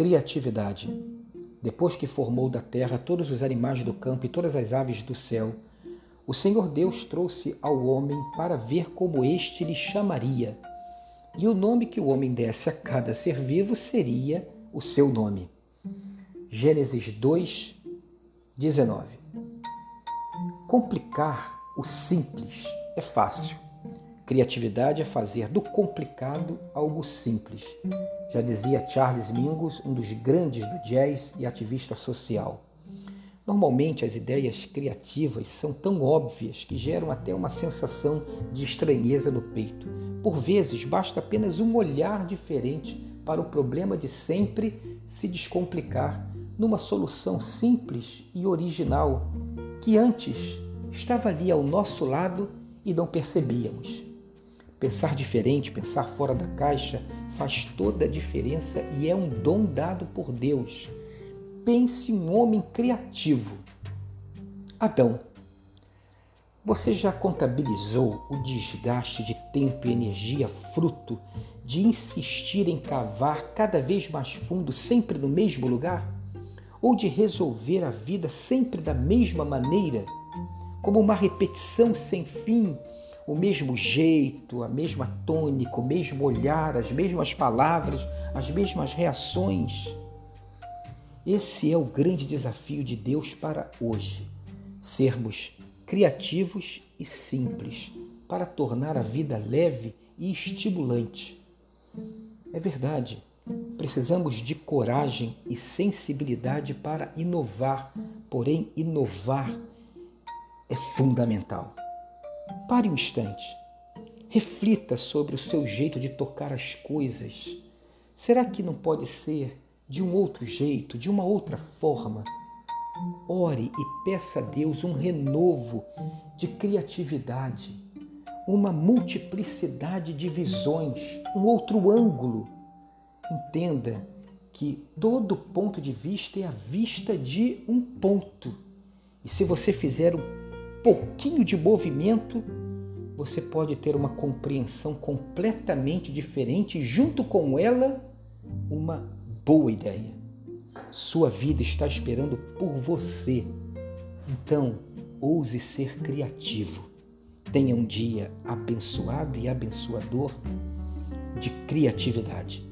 Criatividade. Depois que formou da terra todos os animais do campo e todas as aves do céu, o Senhor Deus trouxe ao homem para ver como este lhe chamaria. E o nome que o homem desse a cada ser vivo seria o seu nome. Gênesis 2, 19. Complicar o simples é fácil. Criatividade é fazer do complicado algo simples. Já dizia Charles Mingus, um dos grandes do jazz e ativista social. Normalmente as ideias criativas são tão óbvias que geram até uma sensação de estranheza no peito. Por vezes basta apenas um olhar diferente para o problema de sempre se descomplicar numa solução simples e original que antes estava ali ao nosso lado e não percebíamos. Pensar diferente, pensar fora da caixa faz toda a diferença e é um dom dado por Deus. Pense um homem criativo. Adão, você já contabilizou o desgaste de tempo e energia fruto de insistir em cavar cada vez mais fundo, sempre no mesmo lugar? Ou de resolver a vida sempre da mesma maneira? como uma repetição sem fim, o mesmo jeito, a mesma tônica, o mesmo olhar, as mesmas palavras, as mesmas reações. Esse é o grande desafio de Deus para hoje: sermos criativos e simples para tornar a vida leve e estimulante. É verdade, precisamos de coragem e sensibilidade para inovar, porém, inovar é fundamental. Pare um instante. Reflita sobre o seu jeito de tocar as coisas. Será que não pode ser de um outro jeito, de uma outra forma? Ore e peça a Deus um renovo de criatividade, uma multiplicidade de visões, um outro ângulo. Entenda que todo ponto de vista é a vista de um ponto. E se você fizer um pouquinho de movimento, você pode ter uma compreensão completamente diferente junto com ela, uma boa ideia. Sua vida está esperando por você. Então, ouse ser criativo. Tenha um dia abençoado e abençoador de criatividade.